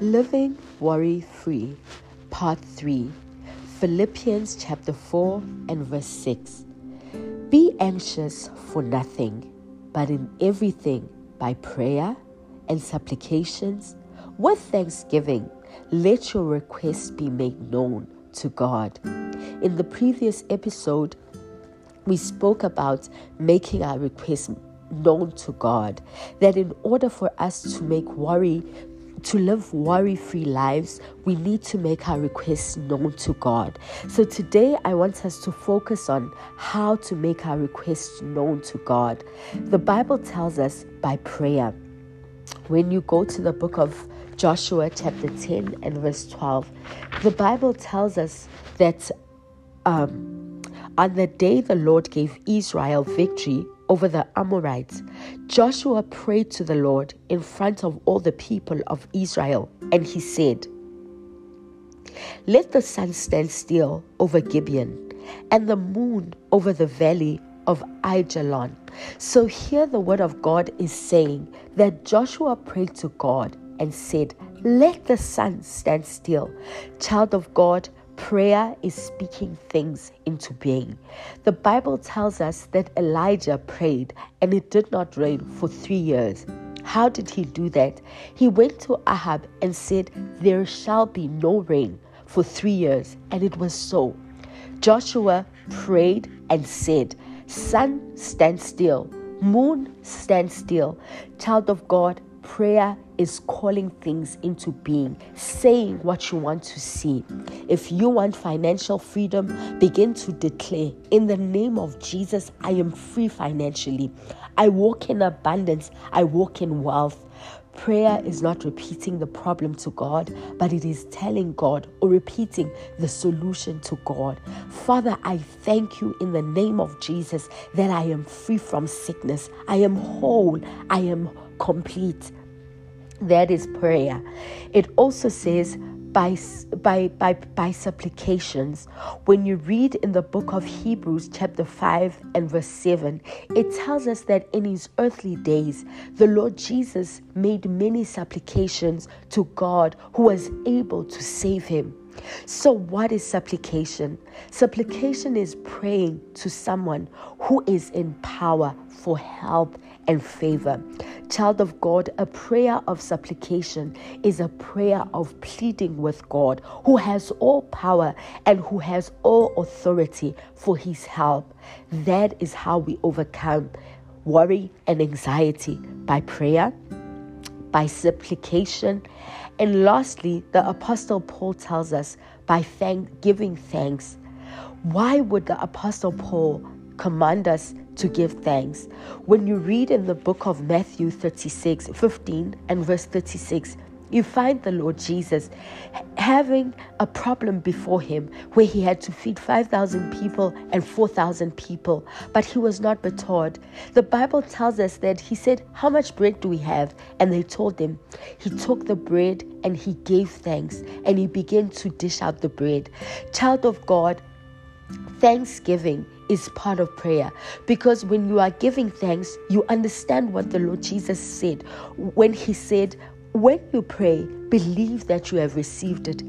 Living Worry Free, Part 3, Philippians chapter 4 and verse 6. Be anxious for nothing, but in everything by prayer and supplications, with thanksgiving, let your requests be made known to God. In the previous episode, we spoke about making our requests known to God. That in order for us to make worry to live worry free lives, we need to make our requests known to God. So today, I want us to focus on how to make our requests known to God. The Bible tells us by prayer. When you go to the book of Joshua, chapter 10 and verse 12, the Bible tells us that um, on the day the Lord gave Israel victory over the Amorites, Joshua prayed to the Lord in front of all the people of Israel, and he said, Let the sun stand still over Gibeon, and the moon over the valley of Ajalon. So here the word of God is saying that Joshua prayed to God and said, Let the sun stand still. Child of God, Prayer is speaking things into being. The Bible tells us that Elijah prayed and it did not rain for three years. How did he do that? He went to Ahab and said, There shall be no rain for three years. And it was so. Joshua prayed and said, Sun, stand still. Moon, stand still. Child of God, prayer is calling things into being, saying what you want to see. If you want financial freedom, begin to declare, in the name of Jesus, I am free financially. I walk in abundance, I walk in wealth. Prayer is not repeating the problem to God, but it is telling God or repeating the solution to God. Father, I thank you in the name of Jesus that I am free from sickness. I am whole. I am complete. That is prayer. It also says, by, by, by, by supplications. When you read in the book of Hebrews, chapter 5 and verse 7, it tells us that in his earthly days, the Lord Jesus made many supplications to God who was able to save him. So, what is supplication? Supplication is praying to someone who is in power for help and favor. Child of God, a prayer of supplication is a prayer of pleading with God who has all power and who has all authority for his help. That is how we overcome worry and anxiety by prayer, by supplication, and lastly, the Apostle Paul tells us by thank, giving thanks. Why would the Apostle Paul command us to give thanks. When you read in the book of Matthew 36 15 and verse 36, you find the Lord Jesus having a problem before him where he had to feed 5,000 people and 4,000 people, but he was not bettered. The Bible tells us that he said, How much bread do we have? And they told him. He took the bread and he gave thanks and he began to dish out the bread. Child of God, thanksgiving is part of prayer. Because when you are giving thanks, you understand what the Lord Jesus said. When He said, when you pray, believe that you have received it.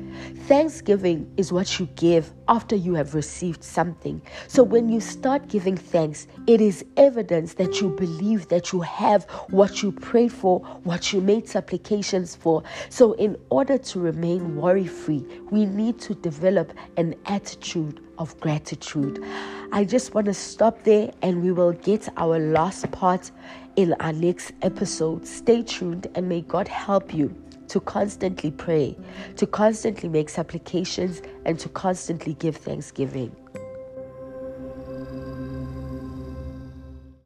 Thanksgiving is what you give after you have received something. So when you start giving thanks, it is evidence that you believe that you have what you prayed for, what you made supplications for. So in order to remain worry free, we need to develop an attitude of gratitude. I just want to stop there and we will get our last part in our next episode. Stay tuned and may God help you to constantly pray, to constantly make supplications, and to constantly give thanksgiving.